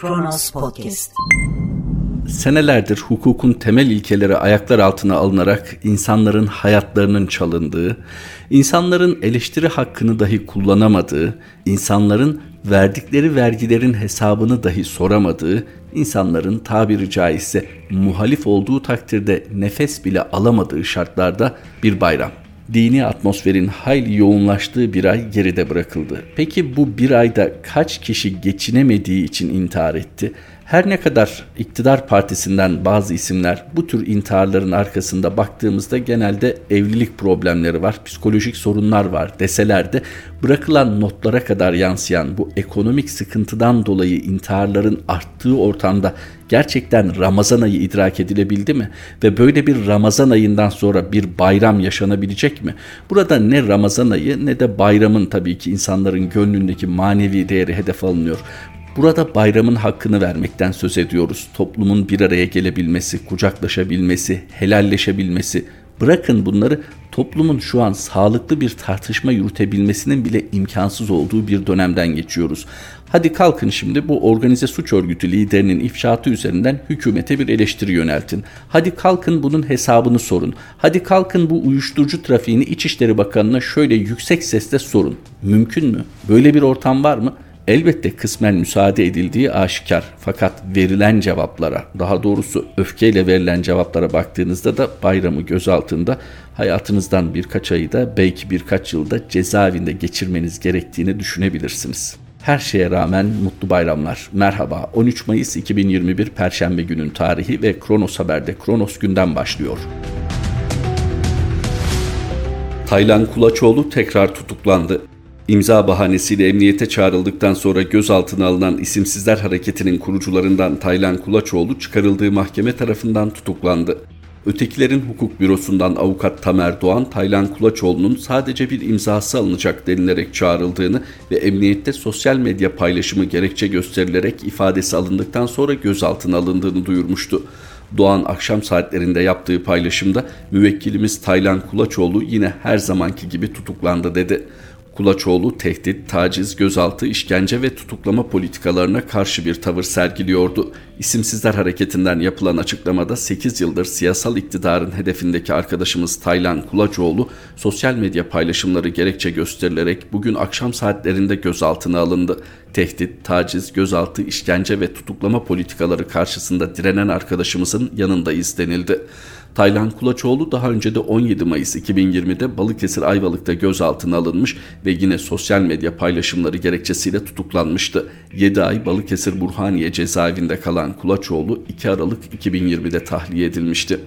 Kronos Podcast. Senelerdir hukukun temel ilkeleri ayaklar altına alınarak insanların hayatlarının çalındığı, insanların eleştiri hakkını dahi kullanamadığı, insanların verdikleri vergilerin hesabını dahi soramadığı, insanların tabiri caizse muhalif olduğu takdirde nefes bile alamadığı şartlarda bir bayram dini atmosferin hayli yoğunlaştığı bir ay geride bırakıldı. Peki bu bir ayda kaç kişi geçinemediği için intihar etti? Her ne kadar iktidar partisinden bazı isimler bu tür intiharların arkasında baktığımızda genelde evlilik problemleri var, psikolojik sorunlar var deseler de bırakılan notlara kadar yansıyan bu ekonomik sıkıntıdan dolayı intiharların arttığı ortamda gerçekten Ramazan ayı idrak edilebildi mi? Ve böyle bir Ramazan ayından sonra bir bayram yaşanabilecek mi? Burada ne Ramazan ayı ne de bayramın tabii ki insanların gönlündeki manevi değeri hedef alınıyor. Burada bayramın hakkını vermekten söz ediyoruz. Toplumun bir araya gelebilmesi, kucaklaşabilmesi, helalleşebilmesi. Bırakın bunları toplumun şu an sağlıklı bir tartışma yürütebilmesinin bile imkansız olduğu bir dönemden geçiyoruz. Hadi kalkın şimdi bu organize suç örgütü liderinin ifşaatı üzerinden hükümete bir eleştiri yöneltin. Hadi kalkın bunun hesabını sorun. Hadi kalkın bu uyuşturucu trafiğini İçişleri Bakanı'na şöyle yüksek sesle sorun. Mümkün mü? Böyle bir ortam var mı? Elbette kısmen müsaade edildiği aşikar fakat verilen cevaplara daha doğrusu öfkeyle verilen cevaplara baktığınızda da bayramı göz altında hayatınızdan birkaç ayı da belki birkaç yılda cezaevinde geçirmeniz gerektiğini düşünebilirsiniz. Her şeye rağmen mutlu bayramlar. Merhaba 13 Mayıs 2021 Perşembe günün tarihi ve Kronos Haber'de Kronos günden başlıyor. Taylan Kulaçoğlu tekrar tutuklandı. İmza bahanesiyle emniyete çağrıldıktan sonra gözaltına alınan isimsizler hareketinin kurucularından Taylan Kulaçoğlu çıkarıldığı mahkeme tarafından tutuklandı. Ötekilerin hukuk bürosundan avukat Tamer Doğan, Taylan Kulaçoğlu'nun sadece bir imzası alınacak denilerek çağrıldığını ve emniyette sosyal medya paylaşımı gerekçe gösterilerek ifadesi alındıktan sonra gözaltına alındığını duyurmuştu. Doğan akşam saatlerinde yaptığı paylaşımda müvekkilimiz Taylan Kulaçoğlu yine her zamanki gibi tutuklandı dedi. Kulaçoğlu tehdit, taciz, gözaltı, işkence ve tutuklama politikalarına karşı bir tavır sergiliyordu. İsimsizler hareketinden yapılan açıklamada 8 yıldır siyasal iktidarın hedefindeki arkadaşımız Taylan Kulaçoğlu sosyal medya paylaşımları gerekçe gösterilerek bugün akşam saatlerinde gözaltına alındı. Tehdit, taciz, gözaltı, işkence ve tutuklama politikaları karşısında direnen arkadaşımızın yanındayız denildi. Taylan Kulaçoğlu daha önce de 17 Mayıs 2020'de Balıkesir Ayvalık'ta gözaltına alınmış ve yine sosyal medya paylaşımları gerekçesiyle tutuklanmıştı. 7 ay Balıkesir Burhaniye cezaevinde kalan Kulaçoğlu 2 Aralık 2020'de tahliye edilmişti.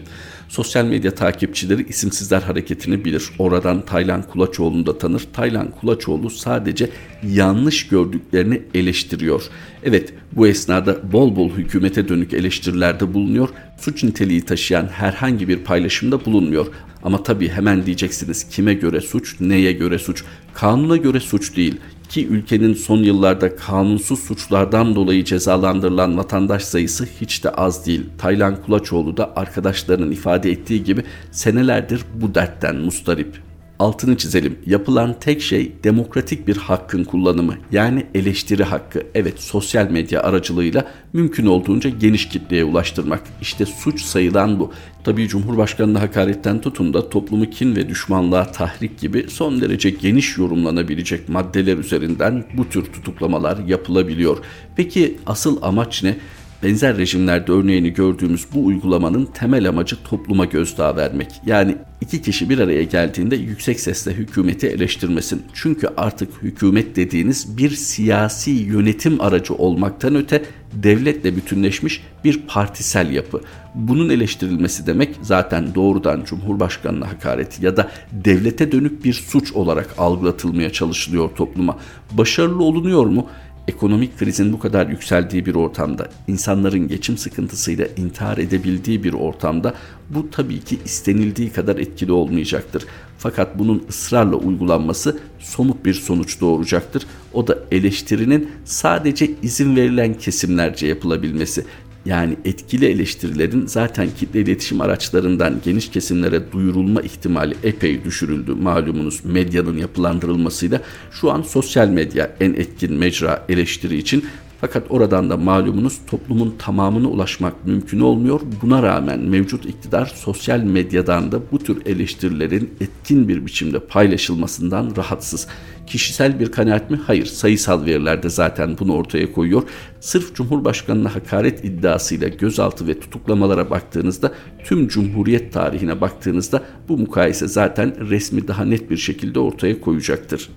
Sosyal medya takipçileri isimsizler hareketini bilir. Oradan Taylan Kulaçoğlu'nu da tanır. Taylan Kulaçoğlu sadece yanlış gördüklerini eleştiriyor. Evet bu esnada bol bol hükümete dönük eleştirilerde bulunuyor. Suç niteliği taşıyan herhangi bir paylaşımda bulunmuyor. Ama tabii hemen diyeceksiniz kime göre suç, neye göre suç? Kanuna göre suç değil ki ülkenin son yıllarda kanunsuz suçlardan dolayı cezalandırılan vatandaş sayısı hiç de az değil. Taylan Kulaçoğlu da arkadaşlarının ifade ettiği gibi senelerdir bu dertten mustarip altını çizelim. Yapılan tek şey demokratik bir hakkın kullanımı yani eleştiri hakkı. Evet sosyal medya aracılığıyla mümkün olduğunca geniş kitleye ulaştırmak. İşte suç sayılan bu. Tabii Cumhurbaşkanı'na hakaretten tutun da toplumu kin ve düşmanlığa tahrik gibi son derece geniş yorumlanabilecek maddeler üzerinden bu tür tutuklamalar yapılabiliyor. Peki asıl amaç ne? Benzer rejimlerde örneğini gördüğümüz bu uygulamanın temel amacı topluma gözdağı vermek. Yani iki kişi bir araya geldiğinde yüksek sesle hükümeti eleştirmesin. Çünkü artık hükümet dediğiniz bir siyasi yönetim aracı olmaktan öte devletle bütünleşmiş bir partisel yapı. Bunun eleştirilmesi demek zaten doğrudan Cumhurbaşkanı'na hakaret ya da devlete dönük bir suç olarak algılatılmaya çalışılıyor topluma. Başarılı olunuyor mu? Ekonomik krizin bu kadar yükseldiği bir ortamda, insanların geçim sıkıntısıyla intihar edebildiği bir ortamda bu tabii ki istenildiği kadar etkili olmayacaktır. Fakat bunun ısrarla uygulanması somut bir sonuç doğuracaktır. O da eleştirinin sadece izin verilen kesimlerce yapılabilmesi yani etkili eleştirilerin zaten kitle iletişim araçlarından geniş kesimlere duyurulma ihtimali epey düşürüldü. Malumunuz medyanın yapılandırılmasıyla şu an sosyal medya en etkin mecra eleştiri için Fakat oradan da malumunuz toplumun tamamına ulaşmak mümkün olmuyor. Buna rağmen mevcut iktidar sosyal medyadan da bu tür eleştirilerin etkin bir biçimde paylaşılmasından rahatsız. Kişisel bir kanaat mi? Hayır. Sayısal veriler de zaten bunu ortaya koyuyor. Sırf Cumhurbaşkanı'na hakaret iddiasıyla gözaltı ve tutuklamalara baktığınızda tüm Cumhuriyet tarihine baktığınızda bu mukayese zaten resmi daha net bir şekilde ortaya koyacaktır.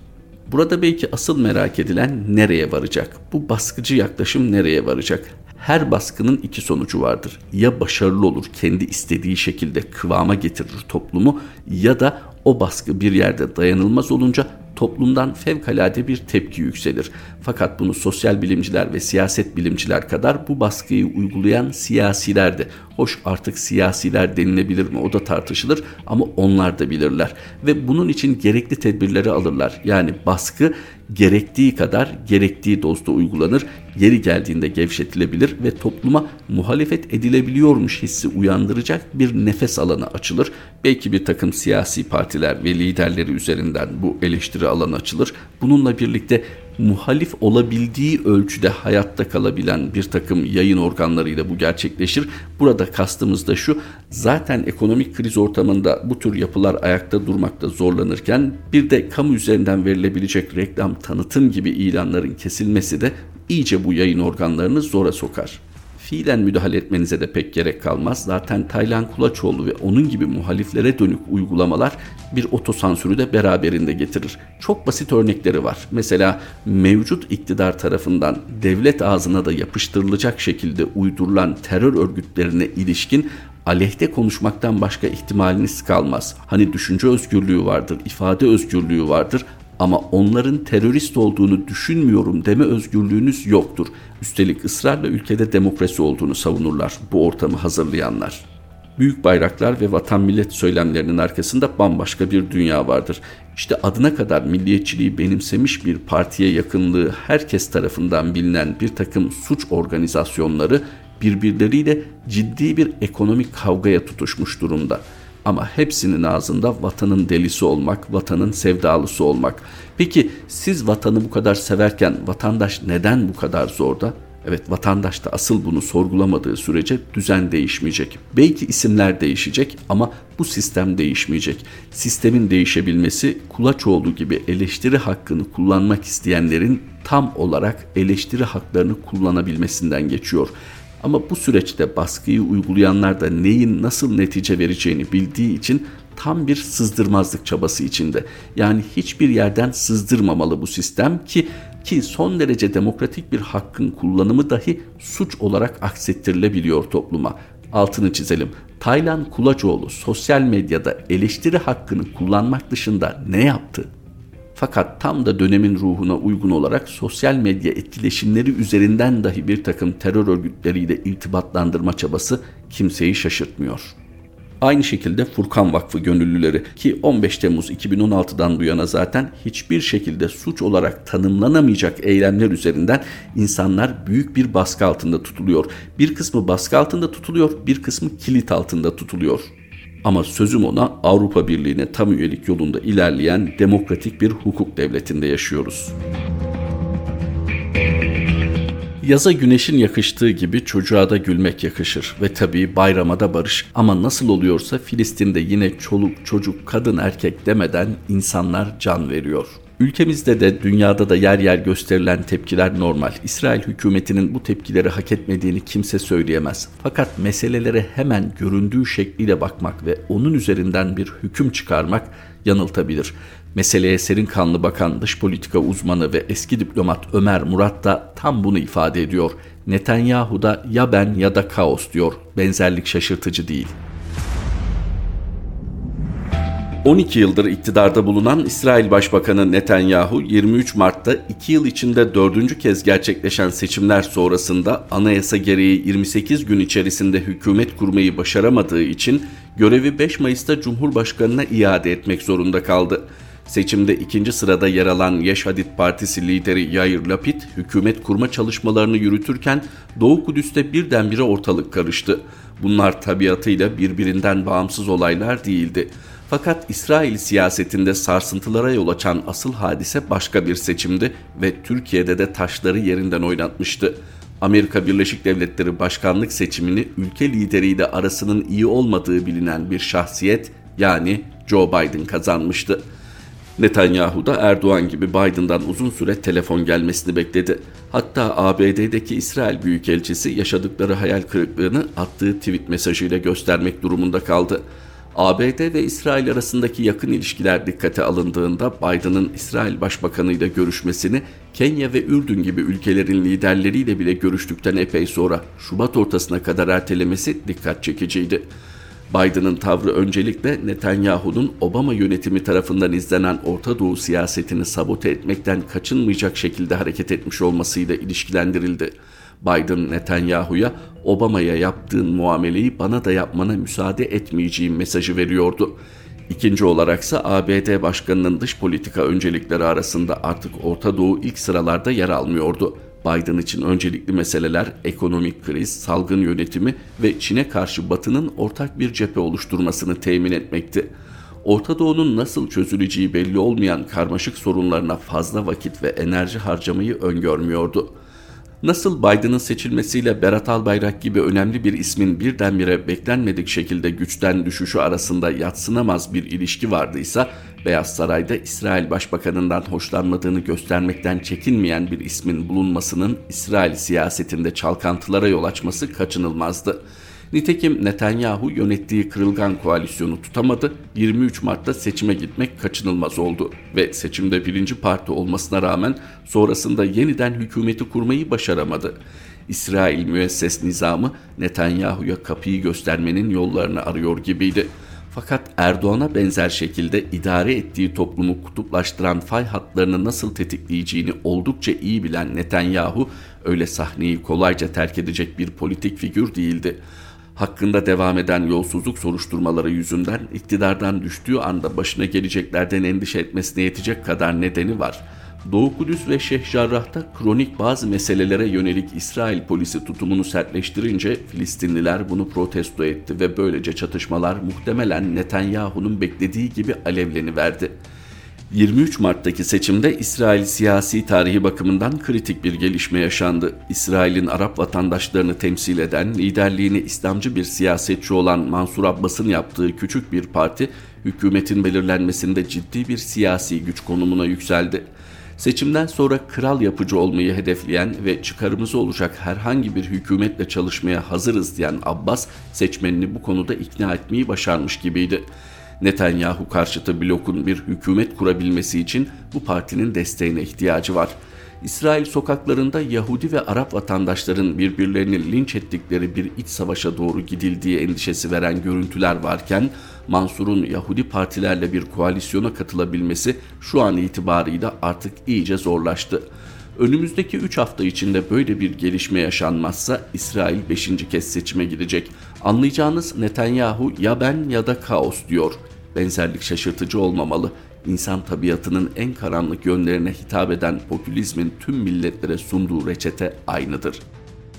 Burada belki asıl merak edilen nereye varacak? Bu baskıcı yaklaşım nereye varacak? Her baskının iki sonucu vardır. Ya başarılı olur, kendi istediği şekilde kıvama getirir toplumu ya da o baskı bir yerde dayanılmaz olunca toplumdan fevkalade bir tepki yükselir. Fakat bunu sosyal bilimciler ve siyaset bilimciler kadar bu baskıyı uygulayan siyasiler de. Hoş artık siyasiler denilebilir mi o da tartışılır ama onlar da bilirler. Ve bunun için gerekli tedbirleri alırlar. Yani baskı gerektiği kadar gerektiği dozda uygulanır. Yeri geldiğinde gevşetilebilir ve topluma muhalefet edilebiliyormuş hissi uyandıracak bir nefes alanı açılır. Belki bir takım siyasi partiler ve liderleri üzerinden bu eleştiri alanı açılır. Bununla birlikte muhalif olabildiği ölçüde hayatta kalabilen bir takım yayın organlarıyla bu gerçekleşir. Burada kastımız da şu, zaten ekonomik kriz ortamında bu tür yapılar ayakta durmakta zorlanırken bir de kamu üzerinden verilebilecek reklam, tanıtım gibi ilanların kesilmesi de iyice bu yayın organlarını zora sokar fiilen müdahale etmenize de pek gerek kalmaz. Zaten Taylan Kulaçoğlu ve onun gibi muhaliflere dönük uygulamalar bir otosansürü de beraberinde getirir. Çok basit örnekleri var. Mesela mevcut iktidar tarafından devlet ağzına da yapıştırılacak şekilde uydurulan terör örgütlerine ilişkin aleyhte konuşmaktan başka ihtimaliniz kalmaz. Hani düşünce özgürlüğü vardır, ifade özgürlüğü vardır ama onların terörist olduğunu düşünmüyorum deme özgürlüğünüz yoktur. Üstelik ısrarla ülkede demokrasi olduğunu savunurlar bu ortamı hazırlayanlar. Büyük bayraklar ve vatan millet söylemlerinin arkasında bambaşka bir dünya vardır. İşte adına kadar milliyetçiliği benimsemiş bir partiye yakınlığı herkes tarafından bilinen bir takım suç organizasyonları birbirleriyle ciddi bir ekonomik kavgaya tutuşmuş durumda. Ama hepsinin ağzında vatanın delisi olmak, vatanın sevdalısı olmak. Peki siz vatanı bu kadar severken vatandaş neden bu kadar zorda? Evet vatandaş da asıl bunu sorgulamadığı sürece düzen değişmeyecek. Belki isimler değişecek ama bu sistem değişmeyecek. Sistemin değişebilmesi Kulaçoğlu gibi eleştiri hakkını kullanmak isteyenlerin tam olarak eleştiri haklarını kullanabilmesinden geçiyor. Ama bu süreçte baskıyı uygulayanlar da neyin nasıl netice vereceğini bildiği için tam bir sızdırmazlık çabası içinde. Yani hiçbir yerden sızdırmamalı bu sistem ki ki son derece demokratik bir hakkın kullanımı dahi suç olarak aksettirilebiliyor topluma. Altını çizelim. Taylan Kulaçoğlu sosyal medyada eleştiri hakkını kullanmak dışında ne yaptı? Fakat tam da dönemin ruhuna uygun olarak sosyal medya etkileşimleri üzerinden dahi bir takım terör örgütleriyle irtibatlandırma çabası kimseyi şaşırtmıyor. Aynı şekilde Furkan Vakfı gönüllüleri ki 15 Temmuz 2016'dan bu yana zaten hiçbir şekilde suç olarak tanımlanamayacak eylemler üzerinden insanlar büyük bir baskı altında tutuluyor. Bir kısmı baskı altında tutuluyor, bir kısmı kilit altında tutuluyor. Ama sözüm ona Avrupa Birliği'ne tam üyelik yolunda ilerleyen demokratik bir hukuk devletinde yaşıyoruz. Yaza güneşin yakıştığı gibi çocuğa da gülmek yakışır ve tabii bayrama da barış. Ama nasıl oluyorsa Filistin'de yine çoluk, çocuk, kadın, erkek demeden insanlar can veriyor.'' Ülkemizde de dünyada da yer yer gösterilen tepkiler normal. İsrail hükümetinin bu tepkileri hak etmediğini kimse söyleyemez. Fakat meselelere hemen göründüğü şekliyle bakmak ve onun üzerinden bir hüküm çıkarmak yanıltabilir. Meseleye serin kanlı bakan dış politika uzmanı ve eski diplomat Ömer Murat da tam bunu ifade ediyor. Netanyahu da ya ben ya da kaos diyor. Benzerlik şaşırtıcı değil.'' 12 yıldır iktidarda bulunan İsrail Başbakanı Netanyahu 23 Mart'ta 2 yıl içinde dördüncü kez gerçekleşen seçimler sonrasında anayasa gereği 28 gün içerisinde hükümet kurmayı başaramadığı için görevi 5 Mayıs'ta Cumhurbaşkanı'na iade etmek zorunda kaldı. Seçimde ikinci sırada yer alan Yeşadit Partisi lideri Yair Lapid hükümet kurma çalışmalarını yürütürken Doğu Kudüs'te birdenbire ortalık karıştı. Bunlar tabiatıyla birbirinden bağımsız olaylar değildi. Fakat İsrail siyasetinde sarsıntılara yol açan asıl hadise başka bir seçimdi ve Türkiye'de de taşları yerinden oynatmıştı. Amerika Birleşik Devletleri başkanlık seçimini ülke lideriyle arasının iyi olmadığı bilinen bir şahsiyet yani Joe Biden kazanmıştı. Netanyahu da Erdoğan gibi Biden'dan uzun süre telefon gelmesini bekledi. Hatta ABD'deki İsrail Büyükelçisi yaşadıkları hayal kırıklığını attığı tweet mesajıyla göstermek durumunda kaldı. ABD ve İsrail arasındaki yakın ilişkiler dikkate alındığında Biden'ın İsrail Başbakanı ile görüşmesini Kenya ve Ürdün gibi ülkelerin liderleriyle bile görüştükten epey sonra Şubat ortasına kadar ertelemesi dikkat çekiciydi. Biden'ın tavrı öncelikle Netanyahu'nun Obama yönetimi tarafından izlenen Orta Doğu siyasetini sabote etmekten kaçınmayacak şekilde hareket etmiş olmasıyla ilişkilendirildi. Biden Netanyahu'ya Obama'ya yaptığın muameleyi bana da yapmana müsaade etmeyeceğim mesajı veriyordu. İkinci olaraksa ABD Başkanı'nın dış politika öncelikleri arasında artık Orta Doğu ilk sıralarda yer almıyordu. Biden için öncelikli meseleler ekonomik kriz, salgın yönetimi ve Çin'e karşı Batı'nın ortak bir cephe oluşturmasını temin etmekti. Orta Doğu'nun nasıl çözüleceği belli olmayan karmaşık sorunlarına fazla vakit ve enerji harcamayı öngörmüyordu. Nasıl Biden'ın seçilmesiyle Berat Albayrak gibi önemli bir ismin birdenbire beklenmedik şekilde güçten düşüşü arasında yatsınamaz bir ilişki vardıysa, Beyaz Saray'da İsrail Başbakanı'ndan hoşlanmadığını göstermekten çekinmeyen bir ismin bulunmasının İsrail siyasetinde çalkantılara yol açması kaçınılmazdı. Nitekim Netanyahu yönettiği kırılgan koalisyonu tutamadı, 23 Mart'ta seçime gitmek kaçınılmaz oldu ve seçimde birinci parti olmasına rağmen sonrasında yeniden hükümeti kurmayı başaramadı. İsrail müesses nizamı Netanyahu'ya kapıyı göstermenin yollarını arıyor gibiydi. Fakat Erdoğan'a benzer şekilde idare ettiği toplumu kutuplaştıran fay hatlarını nasıl tetikleyeceğini oldukça iyi bilen Netanyahu öyle sahneyi kolayca terk edecek bir politik figür değildi hakkında devam eden yolsuzluk soruşturmaları yüzünden iktidardan düştüğü anda başına geleceklerden endişe etmesine yetecek kadar nedeni var. Doğu Kudüs ve Şeyh Jarrah'ta kronik bazı meselelere yönelik İsrail polisi tutumunu sertleştirince Filistinliler bunu protesto etti ve böylece çatışmalar muhtemelen Netanyahu'nun beklediği gibi alevleniverdi. verdi. 23 Mart'taki seçimde İsrail siyasi tarihi bakımından kritik bir gelişme yaşandı. İsrail'in Arap vatandaşlarını temsil eden, liderliğini İslamcı bir siyasetçi olan Mansur Abbas'ın yaptığı küçük bir parti, hükümetin belirlenmesinde ciddi bir siyasi güç konumuna yükseldi. Seçimden sonra kral yapıcı olmayı hedefleyen ve çıkarımızı olacak herhangi bir hükümetle çalışmaya hazırız diyen Abbas, seçmenini bu konuda ikna etmeyi başarmış gibiydi. Netanyahu karşıtı blokun bir hükümet kurabilmesi için bu partinin desteğine ihtiyacı var. İsrail sokaklarında Yahudi ve Arap vatandaşların birbirlerini linç ettikleri bir iç savaşa doğru gidildiği endişesi veren görüntüler varken Mansur'un Yahudi partilerle bir koalisyona katılabilmesi şu an itibarıyla artık iyice zorlaştı. Önümüzdeki 3 hafta içinde böyle bir gelişme yaşanmazsa İsrail 5. kez seçime gidecek. Anlayacağınız Netanyahu ya ben ya da kaos diyor. Benzerlik şaşırtıcı olmamalı. İnsan tabiatının en karanlık yönlerine hitap eden popülizmin tüm milletlere sunduğu reçete aynıdır.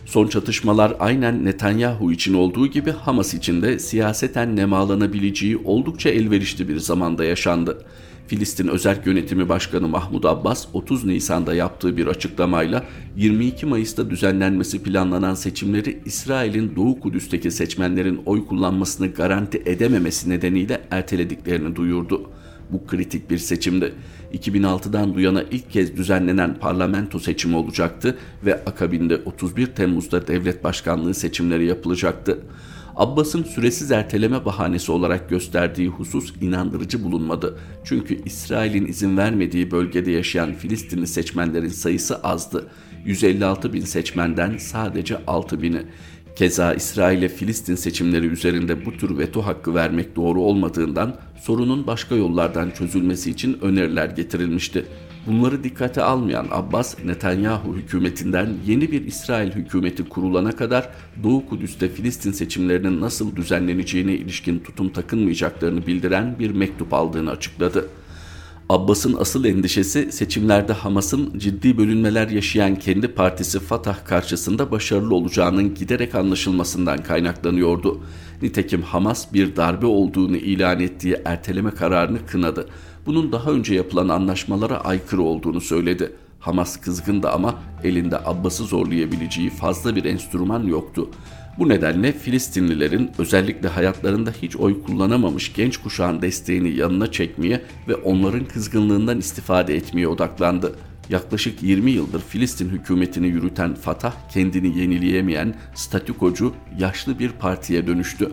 Son çatışmalar aynen Netanyahu için olduğu gibi Hamas için de siyaseten nemalanabileceği oldukça elverişli bir zamanda yaşandı. Filistin Özerk Yönetimi Başkanı Mahmud Abbas 30 Nisan'da yaptığı bir açıklamayla 22 Mayıs'ta düzenlenmesi planlanan seçimleri İsrail'in Doğu Kudüs'teki seçmenlerin oy kullanmasını garanti edememesi nedeniyle ertelediklerini duyurdu. Bu kritik bir seçimdi. 2006'dan bu yana ilk kez düzenlenen parlamento seçimi olacaktı ve akabinde 31 Temmuz'da devlet başkanlığı seçimleri yapılacaktı. Abbas'ın süresiz erteleme bahanesi olarak gösterdiği husus inandırıcı bulunmadı. Çünkü İsrail'in izin vermediği bölgede yaşayan Filistinli seçmenlerin sayısı azdı. 156 bin seçmenden sadece 6 bini. Keza İsrail'e Filistin seçimleri üzerinde bu tür veto hakkı vermek doğru olmadığından sorunun başka yollardan çözülmesi için öneriler getirilmişti. Bunları dikkate almayan Abbas, Netanyahu hükümetinden yeni bir İsrail hükümeti kurulana kadar Doğu Kudüs'te Filistin seçimlerinin nasıl düzenleneceğine ilişkin tutum takınmayacaklarını bildiren bir mektup aldığını açıkladı. Abbas'ın asıl endişesi seçimlerde Hamas'ın ciddi bölünmeler yaşayan kendi partisi Fatah karşısında başarılı olacağının giderek anlaşılmasından kaynaklanıyordu. Nitekim Hamas bir darbe olduğunu ilan ettiği erteleme kararını kınadı. Bunun daha önce yapılan anlaşmalara aykırı olduğunu söyledi. Hamas kızgındı ama elinde Abbas'ı zorlayabileceği fazla bir enstrüman yoktu. Bu nedenle Filistinlilerin özellikle hayatlarında hiç oy kullanamamış genç kuşağın desteğini yanına çekmeye ve onların kızgınlığından istifade etmeye odaklandı. Yaklaşık 20 yıldır Filistin hükümetini yürüten Fatah kendini yenileyemeyen statükocu yaşlı bir partiye dönüştü.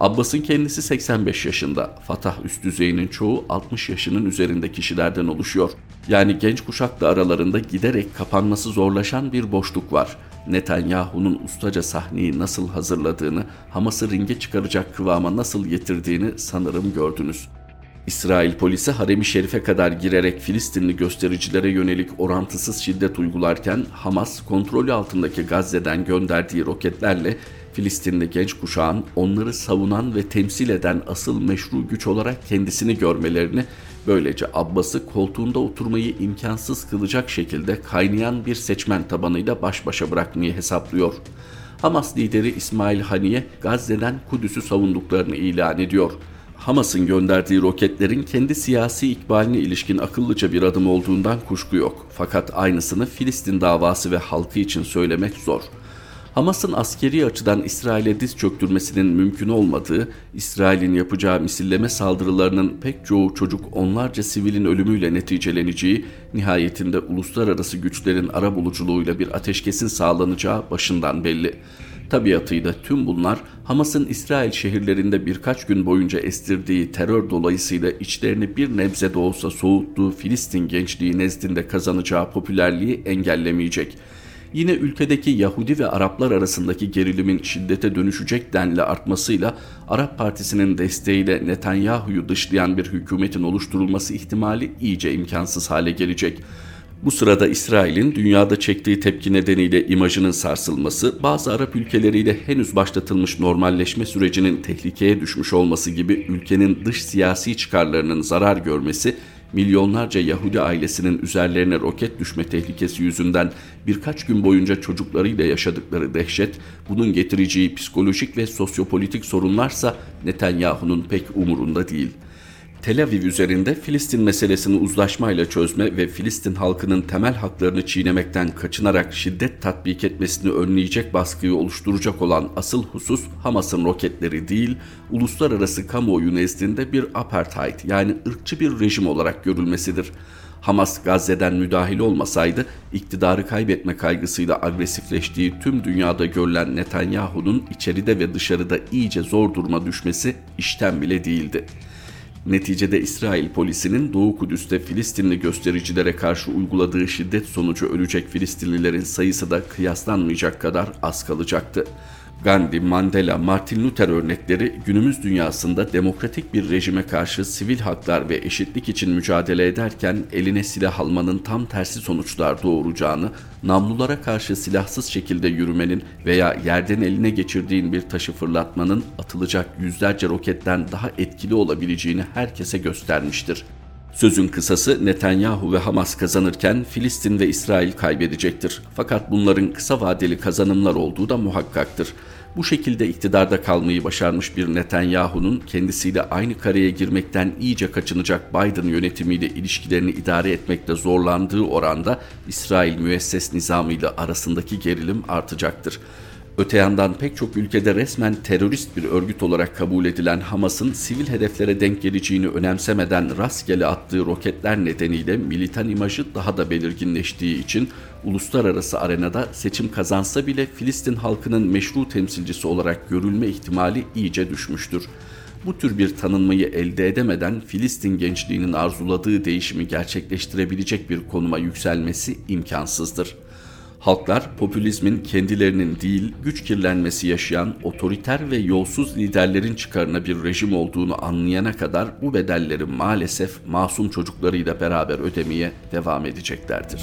Abbas'ın kendisi 85 yaşında. Fatah üst düzeyinin çoğu 60 yaşının üzerinde kişilerden oluşuyor. Yani genç kuşakla aralarında giderek kapanması zorlaşan bir boşluk var. Netanyahu'nun ustaca sahneyi nasıl hazırladığını, Hamas'ı ringe çıkaracak kıvama nasıl getirdiğini sanırım gördünüz. İsrail polisi haremi şerife kadar girerek Filistinli göstericilere yönelik orantısız şiddet uygularken Hamas kontrolü altındaki Gazze'den gönderdiği roketlerle Filistinli genç kuşağın onları savunan ve temsil eden asıl meşru güç olarak kendisini görmelerini, böylece Abbas'ı koltuğunda oturmayı imkansız kılacak şekilde kaynayan bir seçmen tabanıyla baş başa bırakmayı hesaplıyor. Hamas lideri İsmail Haniye Gazze'den Kudüs'ü savunduklarını ilan ediyor. Hamas'ın gönderdiği roketlerin kendi siyasi ikbaline ilişkin akıllıca bir adım olduğundan kuşku yok. Fakat aynısını Filistin davası ve halkı için söylemek zor. Hamas'ın askeri açıdan İsrail'e diz çöktürmesinin mümkün olmadığı, İsrail'in yapacağı misilleme saldırılarının pek çoğu çocuk onlarca sivilin ölümüyle neticeleneceği, nihayetinde uluslararası güçlerin ara buluculuğuyla bir ateşkesin sağlanacağı başından belli. Tabiatıyla tüm bunlar Hamas'ın İsrail şehirlerinde birkaç gün boyunca estirdiği terör dolayısıyla içlerini bir nebze de olsa soğuttuğu Filistin gençliği nezdinde kazanacağı popülerliği engellemeyecek.'' Yine ülkedeki Yahudi ve Araplar arasındaki gerilimin şiddete dönüşecek denli artmasıyla Arap Partisi'nin desteğiyle Netanyahu'yu dışlayan bir hükümetin oluşturulması ihtimali iyice imkansız hale gelecek. Bu sırada İsrail'in dünyada çektiği tepki nedeniyle imajının sarsılması, bazı Arap ülkeleriyle henüz başlatılmış normalleşme sürecinin tehlikeye düşmüş olması gibi ülkenin dış siyasi çıkarlarının zarar görmesi milyonlarca Yahudi ailesinin üzerlerine roket düşme tehlikesi yüzünden birkaç gün boyunca çocuklarıyla yaşadıkları dehşet, bunun getireceği psikolojik ve sosyopolitik sorunlarsa Netanyahu'nun pek umurunda değil.'' Tel Aviv üzerinde Filistin meselesini uzlaşmayla çözme ve Filistin halkının temel haklarını çiğnemekten kaçınarak şiddet tatbik etmesini önleyecek baskıyı oluşturacak olan asıl husus Hamas'ın roketleri değil, uluslararası kamuoyu nezdinde bir apartheid yani ırkçı bir rejim olarak görülmesidir. Hamas Gazze'den müdahil olmasaydı iktidarı kaybetme kaygısıyla agresifleştiği tüm dünyada görülen Netanyahu'nun içeride ve dışarıda iyice zor duruma düşmesi işten bile değildi. Neticede İsrail polisinin Doğu Kudüs'te Filistinli göstericilere karşı uyguladığı şiddet sonucu ölecek Filistinlilerin sayısı da kıyaslanmayacak kadar az kalacaktı. Gandhi, Mandela, Martin Luther örnekleri günümüz dünyasında demokratik bir rejime karşı sivil haklar ve eşitlik için mücadele ederken eline silah almanın tam tersi sonuçlar doğuracağını, namlulara karşı silahsız şekilde yürümenin veya yerden eline geçirdiğin bir taşı fırlatmanın atılacak yüzlerce roketten daha etkili olabileceğini herkese göstermiştir. Sözün kısası Netanyahu ve Hamas kazanırken Filistin ve İsrail kaybedecektir. Fakat bunların kısa vadeli kazanımlar olduğu da muhakkaktır. Bu şekilde iktidarda kalmayı başarmış bir Netanyahu'nun kendisiyle aynı kareye girmekten iyice kaçınacak Biden yönetimiyle ilişkilerini idare etmekte zorlandığı oranda İsrail müesses nizamıyla arasındaki gerilim artacaktır. Öte yandan pek çok ülkede resmen terörist bir örgüt olarak kabul edilen Hamas'ın sivil hedeflere denk geleceğini önemsemeden rastgele attığı roketler nedeniyle militan imajı daha da belirginleştiği için uluslararası arenada seçim kazansa bile Filistin halkının meşru temsilcisi olarak görülme ihtimali iyice düşmüştür. Bu tür bir tanınmayı elde edemeden Filistin gençliğinin arzuladığı değişimi gerçekleştirebilecek bir konuma yükselmesi imkansızdır.'' Halklar popülizmin kendilerinin değil güç kirlenmesi yaşayan otoriter ve yolsuz liderlerin çıkarına bir rejim olduğunu anlayana kadar bu bedelleri maalesef masum çocuklarıyla beraber ödemeye devam edeceklerdir.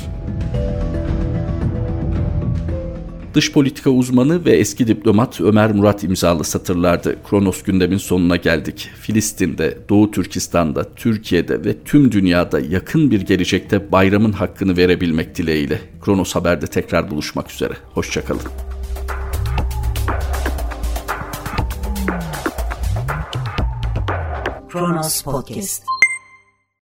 Dış politika uzmanı ve eski diplomat Ömer Murat imzalı satırlardı. Kronos gündemin sonuna geldik. Filistin'de, Doğu Türkistan'da, Türkiye'de ve tüm dünyada yakın bir gelecekte bayramın hakkını verebilmek dileğiyle. Kronos Haber'de tekrar buluşmak üzere. Hoşçakalın. Kronos Podcast